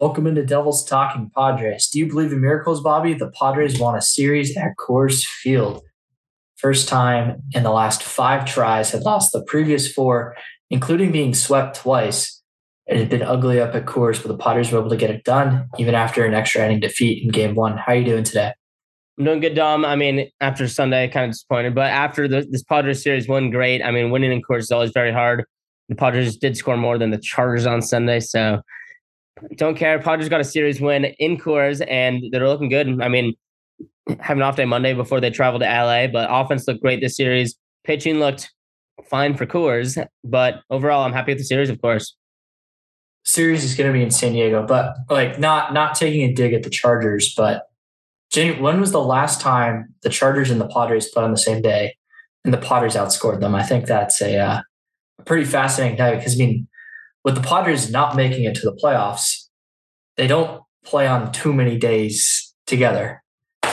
Welcome into Devils Talking Padres. Do you believe in miracles, Bobby? The Padres won a series at Coors Field. First time in the last five tries, had lost the previous four, including being swept twice. It had been ugly up at Coors, but the Padres were able to get it done even after an extra inning defeat in game one. How are you doing today? I'm doing good, Dom. I mean, after Sunday, kind of disappointed, but after the, this Padres series won great. I mean, winning in Coors is always very hard. The Padres did score more than the Chargers on Sunday, so don't care. Padres got a series win in Coors, and they're looking good. I mean, having off day Monday before they travel to LA, but offense looked great this series. Pitching looked fine for Coors, but overall, I'm happy with the series, of course. Series is going to be in San Diego, but like not not taking a dig at the Chargers, but when was the last time the Chargers and the Padres played on the same day, and the Padres outscored them? I think that's a, uh, pretty fascinating night because I mean with the Padres not making it to the playoffs, they don't play on too many days together.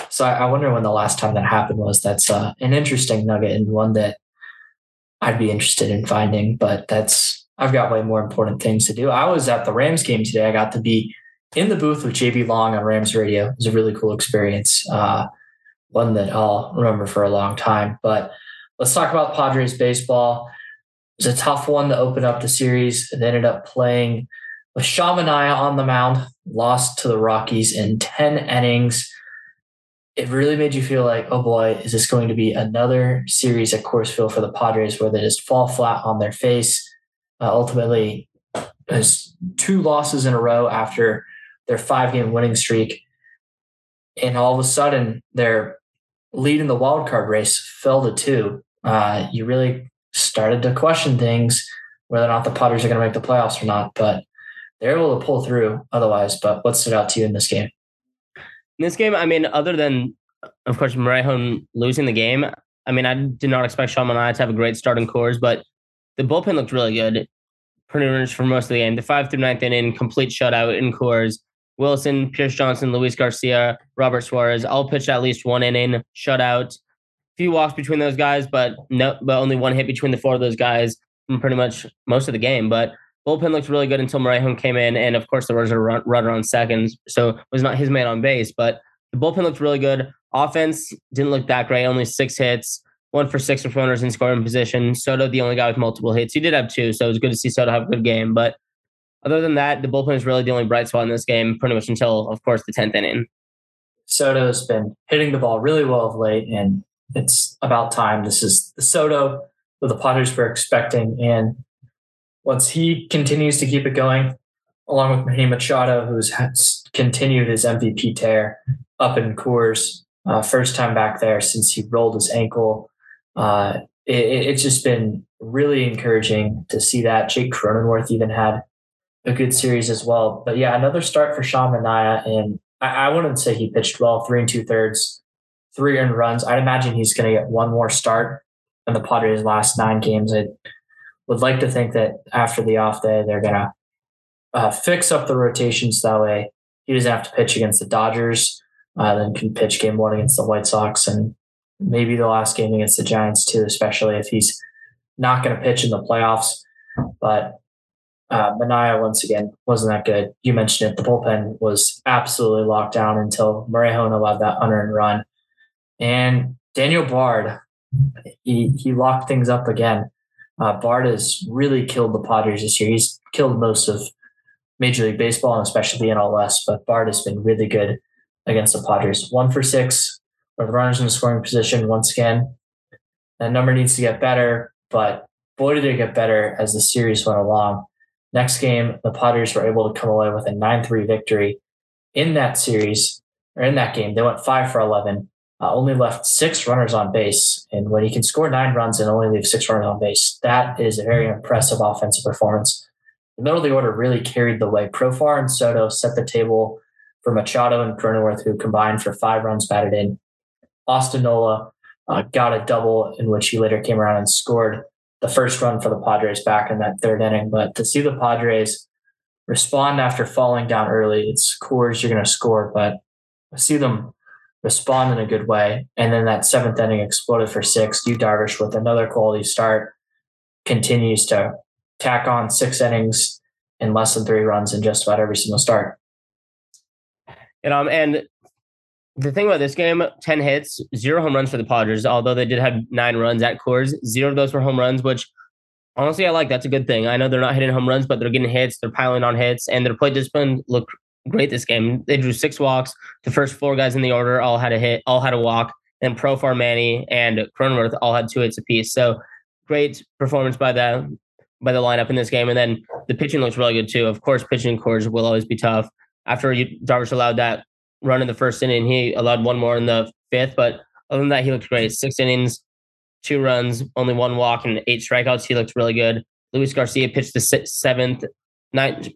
So I, I wonder when the last time that happened was. That's uh, an interesting nugget and one that I'd be interested in finding. But that's I've got way more important things to do. I was at the Rams game today. I got to be in the booth with JB Long on Rams radio. It was a really cool experience. Uh, one that I'll remember for a long time. But let's talk about Padres baseball. It was a tough one to open up the series. They ended up playing with Sean Manaea on the mound, lost to the Rockies in 10 innings. It really made you feel like, oh boy, is this going to be another series at Coors Field for the Padres where they just fall flat on their face? Uh, ultimately, there's two losses in a row after their five game winning streak. And all of a sudden, their lead in the wild card race fell to two. Uh, you really started to question things, whether or not the Padres are going to make the playoffs or not. But they're able to pull through otherwise. But what stood out to you in this game? In this game, I mean, other than, of course, Morejon losing the game, I mean, I did not expect Sean Manaea to have a great start in Coors, but the bullpen looked really good pretty much for most of the game. The five through ninth inning, complete shutout in Coors. Wilson, Pierce Johnson, Luis Garcia, Robert Suarez all pitched at least one inning, shutout few walks between those guys, but no, but only one hit between the four of those guys pretty much most of the game. But bullpen looked really good until Morejon came in, and of course there was a runner on seconds, so it was not his man on base. But the bullpen looked really good. Offense didn't look that great. Only six hits, one for six with runners in scoring position. Soto, the only guy with multiple hits. He did have two, so it was good to see Soto have a good game. But other than that, the bullpen is really the only bright spot in this game, pretty much until, of course, the tenth inning. Soto's been hitting the ball really well of late, and it's about time. This is the Soto that the Padres were expecting. And once he continues to keep it going, along with Manny Machado, who's continued his MVP tear up in Coors, uh, first time back there since he rolled his ankle. Uh, it, it's just been really encouraging to see that. Jake Cronenworth even had a good series as well. But yeah, another start for Sean Manaea. And I, I wouldn't say he pitched well, three and two thirds three earned runs. I'd imagine he's going to get one more start in the Padres' last nine games. I would like to think that after the off day, they're going to uh, fix up the rotations that way. He doesn't have to pitch against the Dodgers, uh, then can pitch game one against the White Sox and maybe the last game against the Giants too, especially if he's not going to pitch in the playoffs. But uh, Manaea, once again, wasn't that good. You mentioned it. The bullpen was absolutely locked down until Morejon allowed that unearned run. And Daniel Bard, he, he locked things up again. Uh, Bard has really killed the Padres this year. He's killed most of Major League Baseball and especially the NLS, but Bard has been really good against the Padres. One for six with runners in the scoring position once again. That number needs to get better, but boy, did it get better as the series went along. Next game, the Padres were able to come away with a 9 3 victory in that series, or in that game. They went 5 for 11 uh, only left six runners on base. And when he can score nine runs and only leave six runners on base, that is a very impressive offensive performance. The middle of the order really carried the way. Profar and Soto set the table for Machado and Cronenworth, who combined for five runs batted in. Austin Nola uh, got a double in which he later came around and scored the first run for the Padres back in that third inning. But to see the Padres respond after falling down early, it's Coors, you're going to score, but see them respond in a good way. And then that seventh inning exploded for six. Yu Darvish with another quality start continues to tack on six innings in less than three runs in just about every single start. And um, and the thing about this game, 10 hits, zero home runs for the Padres, although they did have nine runs at Coors. Zero of those were home runs, which honestly I like. That's a good thing. I know they're not hitting home runs, but they're getting hits, they're piling on hits, and their play discipline looked great this game. They drew six walks. The first four guys in the order all had a hit, all had a walk, and Profar Manny and Cronenworth all had two hits apiece. So great performance by the by the lineup in this game. And then the pitching looks really good too. Of course, pitching Coors will always be tough. After Yu, Darvish allowed that run in the first inning. He allowed one more in the fifth, but other than that, he looked great. Six innings, two runs, only one walk, and eight strikeouts. He looked really good. Luis Garcia pitched the seventh. Ninth,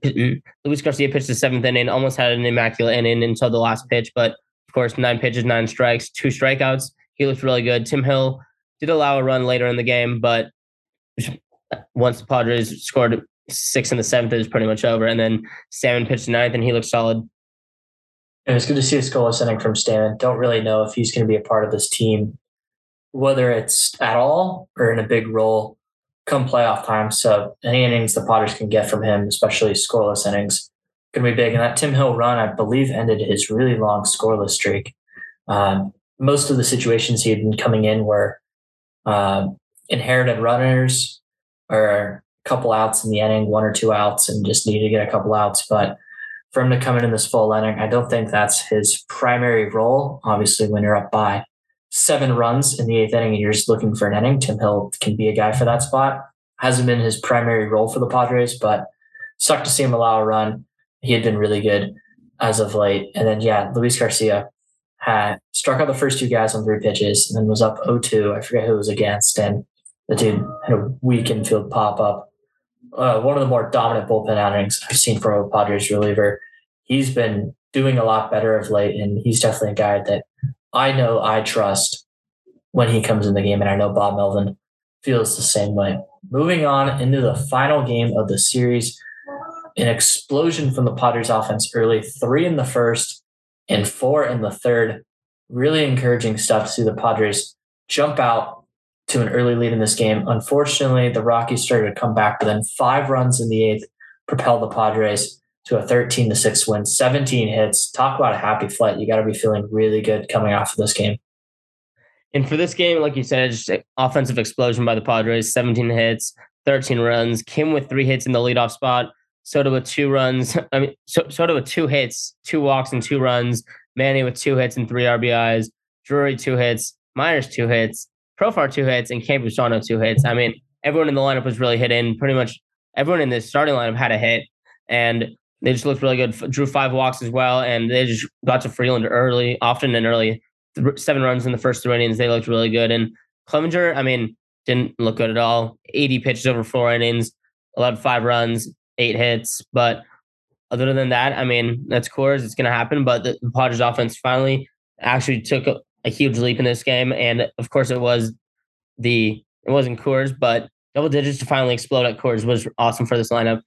Luis Garcia pitched the seventh inning, almost had an immaculate inning until the last pitch, but of course, nine pitches, nine strikes, two strikeouts. He looked really good. Tim Hill did allow a run later in the game, but once the Padres scored six in the seventh, it was pretty much over. And then Stammen pitched the ninth, and he looked solid. And it's good to see a scoreless inning from Stammen. Don't really know if he's going to be a part of this team, whether it's at all or in a big role come playoff time. So any innings the Padres can get from him, especially scoreless innings, going to be big. And that Tim Hill run, I believe, ended his really long scoreless streak. Um, most of the situations he had been coming in were uh, inherited runners or a couple outs in the inning, one or two outs, and just needed to get a couple outs. But for him to come in in this full inning, I don't think that's his primary role. Obviously, when you're up by seven runs in the eighth inning and you're just looking for an inning, Tim Hill can be a guy for that spot. Hasn't been his primary role for the Padres, but sucked to see him allow a run. He had been really good as of late. And then, yeah, Luis Garcia had struck out the first two guys on three pitches and then was up 0-2. I forget who it was against. And the dude had a weak infield pop up. Uh, one of the more dominant bullpen outings I've seen from a Padres reliever. He's been doing a lot better of late, and he's definitely a guy that I know I trust when he comes in the game, and I know Bob Melvin feels the same way. Moving on into the final game of the series, an explosion from the Padres offense early, three in the first and four in the third. Really encouraging stuff to see the Padres jump out to an early lead in this game. Unfortunately, the Rockies started to come back, but then five runs in the eighth propelled the Padres to a 13 to 6 win, 17 hits. Talk about a happy flight. You got to be feeling really good coming off of this game. And for this game, like you said, just offensive explosion by the Padres, 17 hits, 13 runs. Kim with three hits in the leadoff spot. Soto with two runs. I mean, Soto with two hits, two walks, and two runs. Manny with two hits and three RBIs. Drury two hits. Myers two hits. Profar two hits, and Campusano two hits. I mean, everyone in the lineup was really hitting. Pretty much everyone in the starting lineup had a hit, and they just looked really good. Drew five walks as well, and they just got to Freeland early, often and early. Seven runs in the first three innings. They looked really good. And Clevinger, I mean, didn't look good at all. 80 pitches over four innings, allowed five runs, eight hits. But other than that, I mean, that's Coors. It's going to happen. But the, the Padres offense finally actually took a, a, huge leap in this game. And of course, it was the it wasn't Coors, but double digits to finally explode at Coors was awesome for this lineup.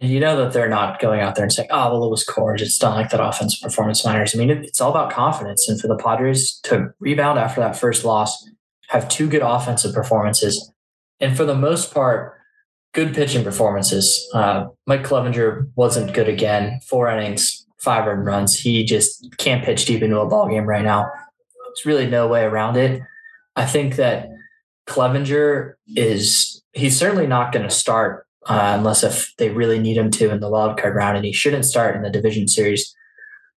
You know that they're not going out there and saying, "Oh, well, it was Coors." It's not like that offensive performance matters. I mean, it's all about confidence, and for the Padres to rebound after that first loss, have two good offensive performances, and for the most part, good pitching performances. Uh, Mike Clevinger wasn't good again. Four innings, five earned runs. He just can't pitch deep into a ball game right now. There's really no way around it. I think that Clevinger is he's certainly not going to start uh, unless if they really need him to in the wild card round, and he shouldn't start in the division series.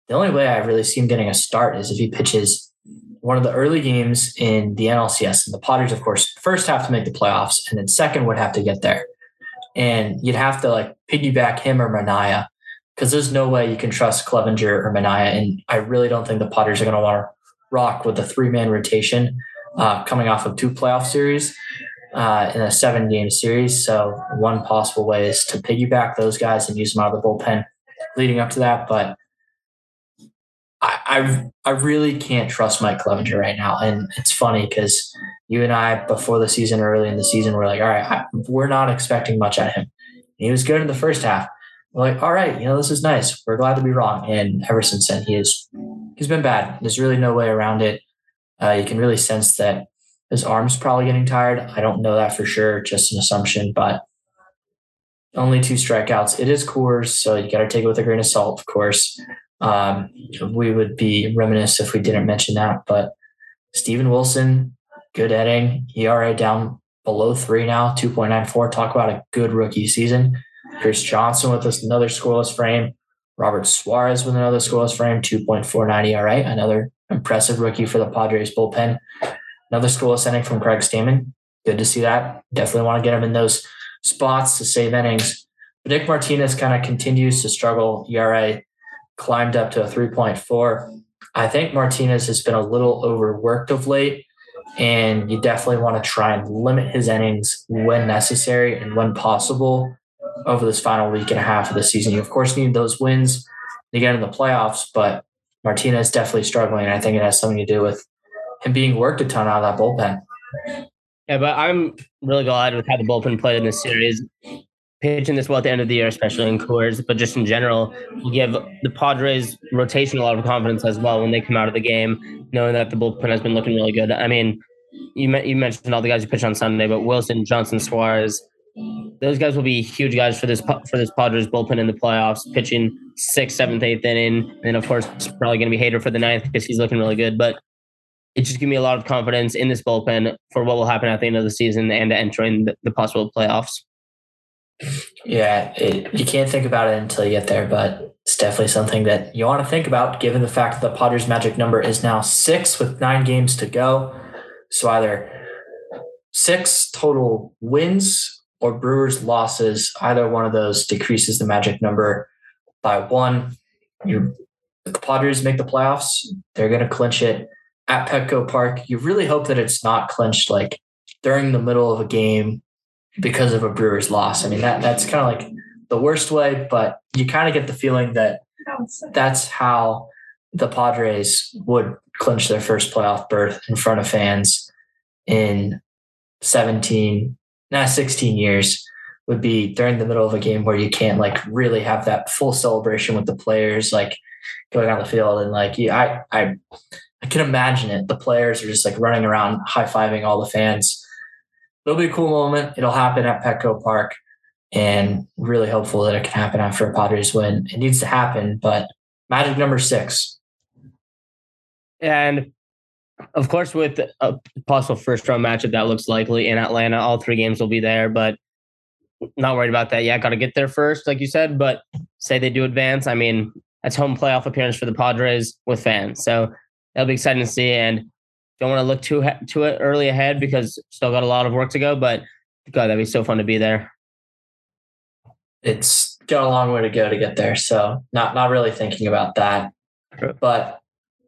The only way I really see him getting a start is if he pitches one of the early games in the NLCS. And the Padres, of course, first have to make the playoffs, and then second would have to get there. And you'd have to like piggyback him or Manaea because there's no way you can trust Clevinger or Manaea. And I really don't think the Padres are going to want to rock with a three man rotation uh, coming off of two playoff series uh, in a seven game series. So one possible way is to piggyback those guys and use them out of the bullpen leading up to that. But I, I, I really can't trust Mike Clevinger right now. And it's funny because you and I, before the season, early in the season, we're like, all right, I, we're not expecting much of him. And he was good in the first half. We're like, all right, you know, this is nice. We're glad to be wrong. And ever since then, he is he's been bad. There's really no way around it. Uh, you can really sense that his arm's probably getting tired. I don't know that for sure, just an assumption, but only two strikeouts. It is Coors, so you got to take it with a grain of salt, of course. Um, we would be remiss if we didn't mention that. But Steven Wilson, good inning, ERA down below three now, 2.94. Talk about a good rookie season. Pierce Johnson with us, another scoreless frame. Robert Suarez with another scoreless frame, 2.49 ERA, another impressive rookie for the Padres bullpen. Another school ascending from Craig Stammen. Good to see that. Definitely want to get him in those spots to save innings. But Nick Martinez kind of continues to struggle. ERA climbed up to a 3.4. I think Martinez has been a little overworked of late, and you definitely want to try and limit his innings when necessary and when possible over this final week and a half of the season. You, of course, need those wins to get in the playoffs, but Martinez definitely struggling. I think it has something to do with him being worked a ton out of that bullpen. Yeah, but I'm really glad with how the bullpen played in this series. Pitching this well at the end of the year, especially in Coors, but just in general, will give the Padres rotation a lot of confidence as well when they come out of the game, knowing that the bullpen has been looking really good. I mean, you you mentioned all the guys who pitched on Sunday, but Wilson, Johnson, Suarez, those guys will be huge guys for this for this Padres bullpen in the playoffs, pitching sixth, seventh, eighth inning, and of course, it's probably going to be Hader for the ninth because he's looking really good. But it just gave me a lot of confidence in this bullpen for what will happen at the end of the season and entering the, possible playoffs. Yeah, it, you can't think about it until you get there, but it's definitely something that you want to think about given the fact that the Padres magic number is now six with nine games to go. So either six total wins or Brewers losses, either one of those decreases the magic number by one. you if the Padres make the playoffs, they're going to clinch it at Petco Park, you really hope that it's not clinched like during the middle of a game because of a Brewers loss. I mean, that that's kind of like the worst way, but you kind of get the feeling that that's how the Padres would clinch their first playoff berth in front of fans in 17, not 16 years would be during the middle of a game where you can't like really have that full celebration with the players like going on the field and like yeah, I I I can imagine it. The players are just like running around, high fiving all the fans. It'll be a cool moment. It'll happen at Petco Park, and really hopeful that it can happen after a Padres win. It needs to happen, but magic number six. And of course, with a possible first round matchup that looks likely in Atlanta, all three games will be there, but not worried about that yet. Got to get there first, like you said. But say they do advance, I mean, that's home playoff appearance for the Padres with fans. So that'll be exciting to see. And don't want to look too too early ahead because still got a lot of work to go. But God, that'd be so fun to be there. It's got a long way to go to get there, so not not really thinking about that. But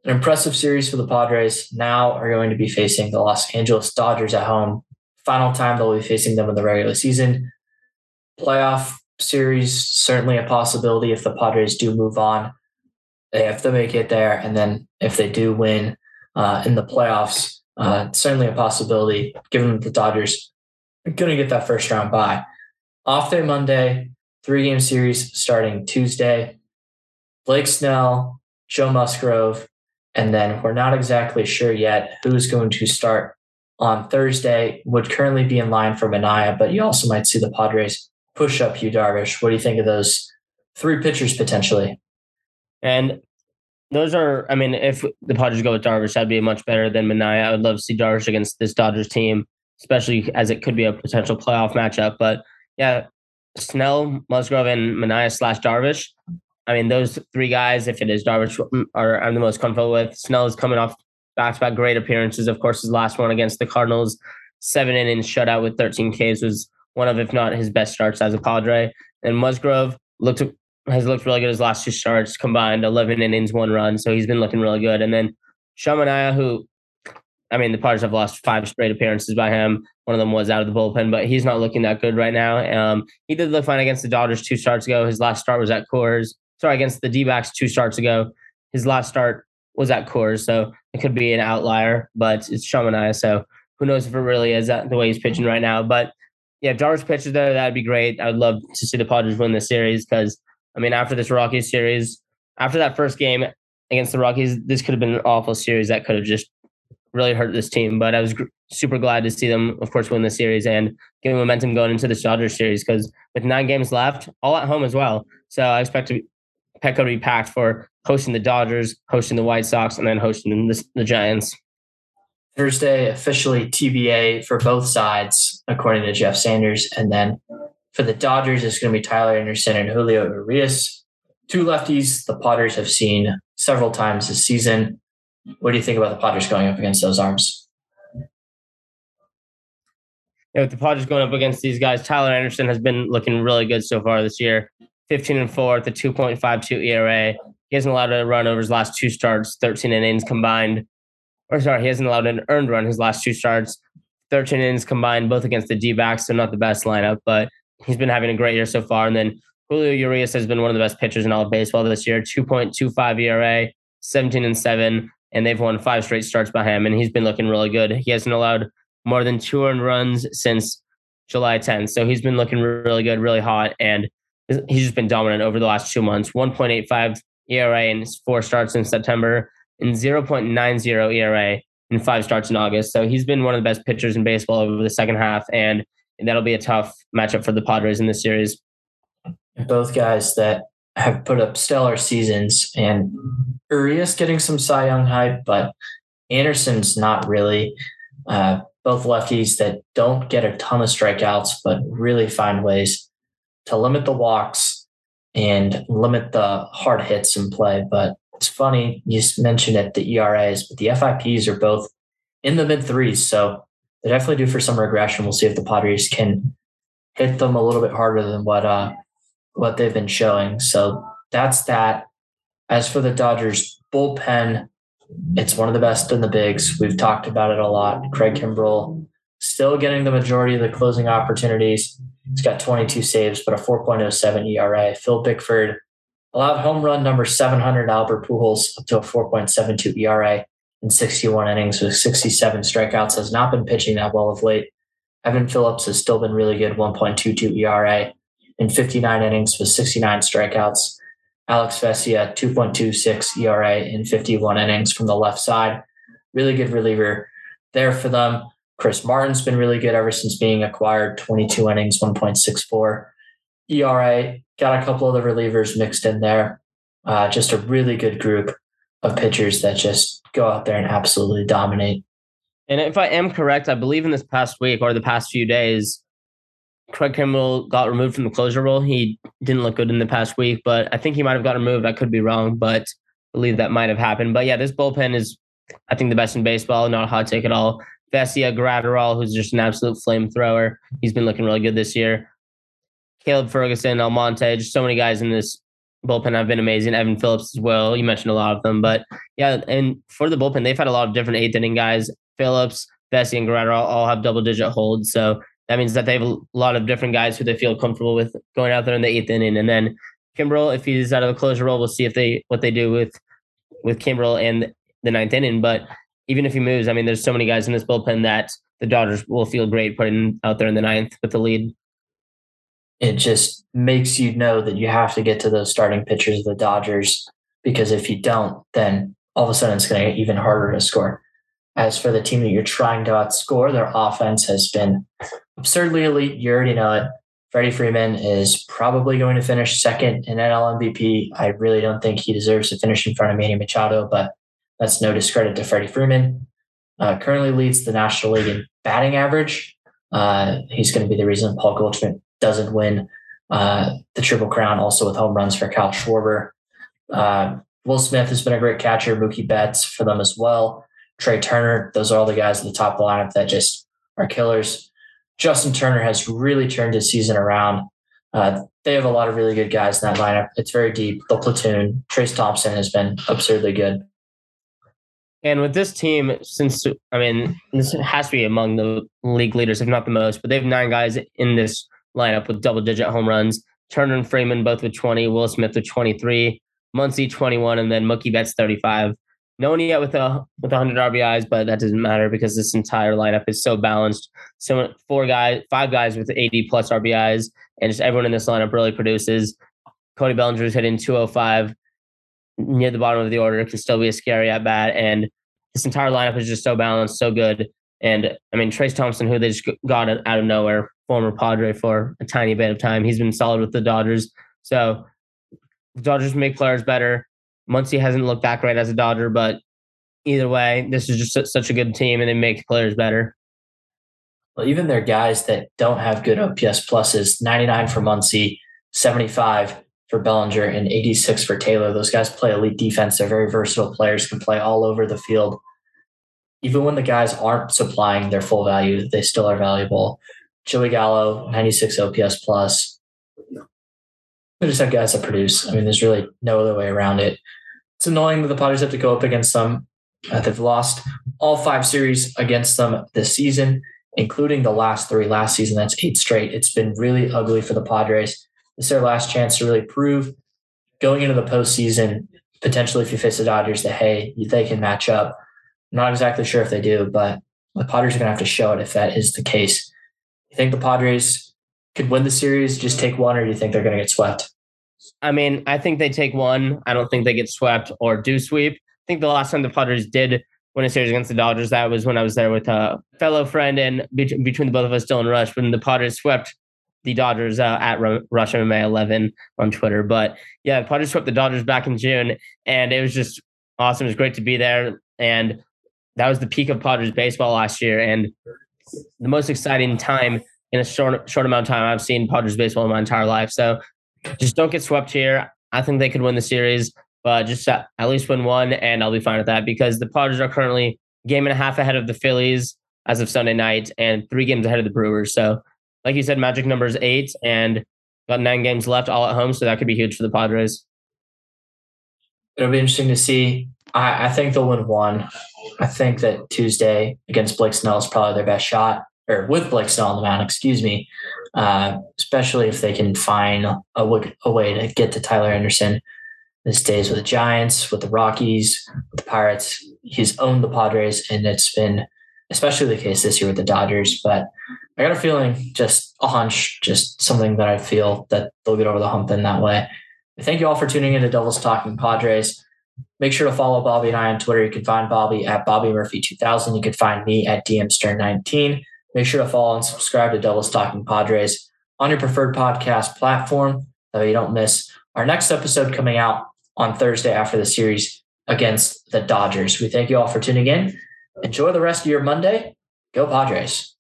an impressive series for the Padres. Now are going to be facing the Los Angeles Dodgers at home. Final time they'll be facing them in the regular season. Playoff series certainly a possibility if the Padres do move on they make it there, and then if they do win uh, in the playoffs, uh, certainly a possibility. Given the Dodgers are going to get that first round bye. Off day Monday, three game series starting Tuesday. Blake Snell, Joe Musgrove, and then we're not exactly sure yet who's going to start on Thursday. Would currently be in line for Manaea, but you also might see the Padres push up Yu Darvish. What do you think of those three pitchers potentially? And those are, I mean, if the Padres go with Darvish, that'd be much better than Manaea. I would love to see Darvish against this Dodgers team, especially as it could be a potential playoff matchup. But yeah, Snell, Musgrove, and Manaea slash Darvish. I mean, those three guys, if it is Darvish, mm, are I'm the most comfortable with. Snell is coming off back to back great appearances. Of course, his last one against the Cardinals, seven innings shutout with 13 Ks was one of, if not his best starts as a Padre. And Musgrove looked has looked really good his last two starts combined, 11 innings, one run. So he's been looking really good. And then Sean Manaea, who, I mean, the Padres have lost five straight appearances by him. One of them was out of the bullpen, but he's not looking that good right now. Um, he did look fine against the Dodgers two starts ago. His last start was at Coors. Sorry, against the D backs two starts ago. His last start was at Coors. So it could be an outlier, but it's Sean Manaea. So who knows if it really is that the way he's pitching right now. But yeah, Darvish pitches there, that'd be great. I'd love to see the Padres win this series because I mean, after this Rockies series, after that first game against the Rockies, this could have been an awful series that could have just really hurt this team. But I was gr- super glad to see them, of course, win the series and get momentum going into the Dodgers series because with nine games left, all at home as well. So I expect to Petco to be packed for hosting the Dodgers, hosting the White Sox, and then hosting the, the Giants. Thursday, officially TBA for both sides, according to Jeff Sanders. And then for the Dodgers, it's going to be Tyler Anderson and Julio Urias. Two lefties the Padres have seen several times this season. What do you think about the Padres going up against those arms? Yeah, with the Padres going up against these guys, Tyler Anderson has been looking really good so far this year. 15 and 4 at the 2.52 ERA. He hasn't allowed a run over his last two starts, 13 innings combined. Or sorry, he hasn't allowed an earned run his last two starts, 13 innings combined, both against the D backs. So not the best lineup, but he's been having a great year so far. And then Julio Urias has been one of the best pitchers in all of baseball this year, 2.25 ERA, 17 and 7, and they've won five straight starts by him. And he's been looking really good. He hasn't allowed more than two earned runs since July 10th. So he's been looking really good, really hot. And he's just been dominant over the last two months 1.85 ERA in four starts in September and 0.90 ERA in five starts in August. So he's been one of the best pitchers in baseball over the second half. And that'll be a tough matchup for the Padres in this series. Both guys that have put up stellar seasons, and Urias getting some Cy Young hype, but Anderson's not really. Uh, both lefties that don't get a ton of strikeouts, but really find ways to limit the walks and limit the hard hits in play. But it's funny, you mentioned it, the ERAs, but the FIPs are both in the mid threes. So they definitely do for some regression. We'll see if the Padres can hit them a little bit harder than what uh what they've been showing. So that's that. As for the Dodgers bullpen, it's one of the best in the bigs. We've talked about it a lot. Craig Kimbrel still getting the majority of the closing opportunities. He's got 22 saves, but a 4.07 ERA. Phil Bickford allowed home run number 700 Albert Pujols up to a 4.72 ERA in 61 innings with 67 strikeouts. Has not been pitching that well of late. Evan Phillips has still been really good, 1.22 ERA in 59 innings with 69 strikeouts. Alex Vesia, 2.26 ERA in 51 innings from the left side. Really good reliever there for them. Chris Martin's been really good ever since being acquired, 22 innings, 1.64 ERA. Got a couple of the relievers mixed in there. Uh, just a really good group of pitchers that just go out there and absolutely dominate. And if I am correct, I believe in this past week or the past few days, Craig Kimbrel got removed from the closer role. He didn't look good in the past week, but I think he might have got removed. I could be wrong, but I believe that might have happened. But yeah, this bullpen is, I think, the best in baseball. Not a hot take at all. Vesia Graterol, who's just an absolute flamethrower. He's been looking really good this year. Caleb Ferguson, Almonte, just so many guys in this bullpen have been amazing. Evan Phillips as well. You mentioned a lot of them, but yeah, and for the bullpen, they've had a lot of different eighth inning guys. Phillips, Vesia, and Graterol all have double digit holds. So that means that they have a lot of different guys who they feel comfortable with going out there in the eighth inning. And then Kimbrel, if he's out of the closer role, we'll see if they what they do with with Kimbrel and the ninth inning. But even if he moves, I mean, there's so many guys in this bullpen that the Dodgers will feel great putting out there in the ninth with the lead. It just makes you know that you have to get to those starting pitchers of the Dodgers because if you don't, then all of a sudden it's going to get even harder to score. As for the team that you're trying to outscore, their offense has been absurdly elite. You already know it. Freddie Freeman is probably going to finish second in NL MVP. I really don't think he deserves to finish in front of Manny Machado, but that's no discredit to Freddie Freeman. Uh, currently leads the National League in batting average. Uh, he's going to be the reason Paul Goldschmidt doesn't win uh, the Triple Crown, also with home runs for Kyle Schwarber. Uh, Will Smith has been a great catcher. Mookie Betts for them as well. Trey Turner. Those are all the guys at the top of the lineup that just are killers. Justin Turner has really turned his season around. Uh, they have a lot of really good guys in that lineup. It's very deep. The platoon, Trayce Thompson has been absurdly good. And with this team, since I mean, this has to be among the league leaders, if not the most, but they have nine guys in this lineup with double digit home runs. Turner and Freeman both with 20, Will Smith with 23, Muncy 21, and then Mookie Betts 35. No one yet with a with 100 RBIs, but that doesn't matter because this entire lineup is so balanced. So four guys, five guys with 80 plus RBIs, and just everyone in this lineup really produces. Cody Bellinger's hitting 205 near the bottom of the order. It can still be a scary at bat, and this entire lineup is just so balanced, so good. And I mean, Trayce Thompson, who they just got out of nowhere, former Padre for a tiny bit of time, he's been solid with the Dodgers. So Dodgers make players better. Muncy hasn't looked that great as a Dodger, but either way, this is just such a good team and they make players better. Well, even their guys that don't have good OPS pluses, 99 for Muncy, 75 for Bellinger, and 86 for Taylor. Those guys play elite defense. They're very versatile players, can play all over the field. Even when the guys aren't supplying their full value, they still are valuable. Joey Gallo, 96 OPS plus. We just have guys that produce. I mean, there's really no other way around it. It's annoying that the Padres have to go up against them. Uh, they've lost all five series against them this season, including the last three last season. That's eight straight. It's been really ugly for the Padres. It's their last chance to really prove going into the postseason, potentially if you face the Dodgers, that hey, they can match up. Not exactly sure if they do, but the Padres are going to have to show it if that is the case. You think the Padres could win the series, just take one, or do you think they're going to get swept? I mean, I think they take one. I don't think they get swept or do sweep. I think the last time the Padres did win a series against the Dodgers, that was when I was there with a fellow friend and be- between the both of us, Dylan Rush, when the Padres swept the Dodgers uh, at R- Rush MMA 11 on Twitter. But yeah, Padres swept the Dodgers back in June, and it was just awesome. It was great to be there. And that was the peak of Padres baseball last year. And the most exciting time in a short short amount of time I've seen Padres baseball in my entire life. So just don't get swept here. I think they could win the series, but just uh, at least win one, and I'll be fine with that because the Padres are currently game and a half ahead of the Phillies as of Sunday night and three games ahead of the Brewers. So, like you said, magic number is eight and got nine games left all at home. So that could be huge for the Padres. It'll be interesting to see. I, I think they'll win one. I think that Tuesday against Blake Snell is probably their best shot, or with Blake Snell on the mound, excuse me. Uh, especially if they can find a, a way to get to Tyler Anderson. This days with the Giants, with the Rockies, with the Pirates. He's owned the Padres, and it's been especially the case this year with the Dodgers. But I got a feeling, just a hunch, just something that I feel that they'll get over the hump in that way. Thank you all for tuning in to Devils Talking Padres. Make sure to follow Bobby and I on Twitter. You can find Bobby at Bobby Murphy 2000. You can find me at DM Stern 19. Make sure to follow and subscribe to Devils Talking Padres on your preferred podcast platform. Way you don't miss our next episode coming out on Thursday after the series against the Dodgers. We thank you all for tuning in. Enjoy the rest of your Monday. Go Padres.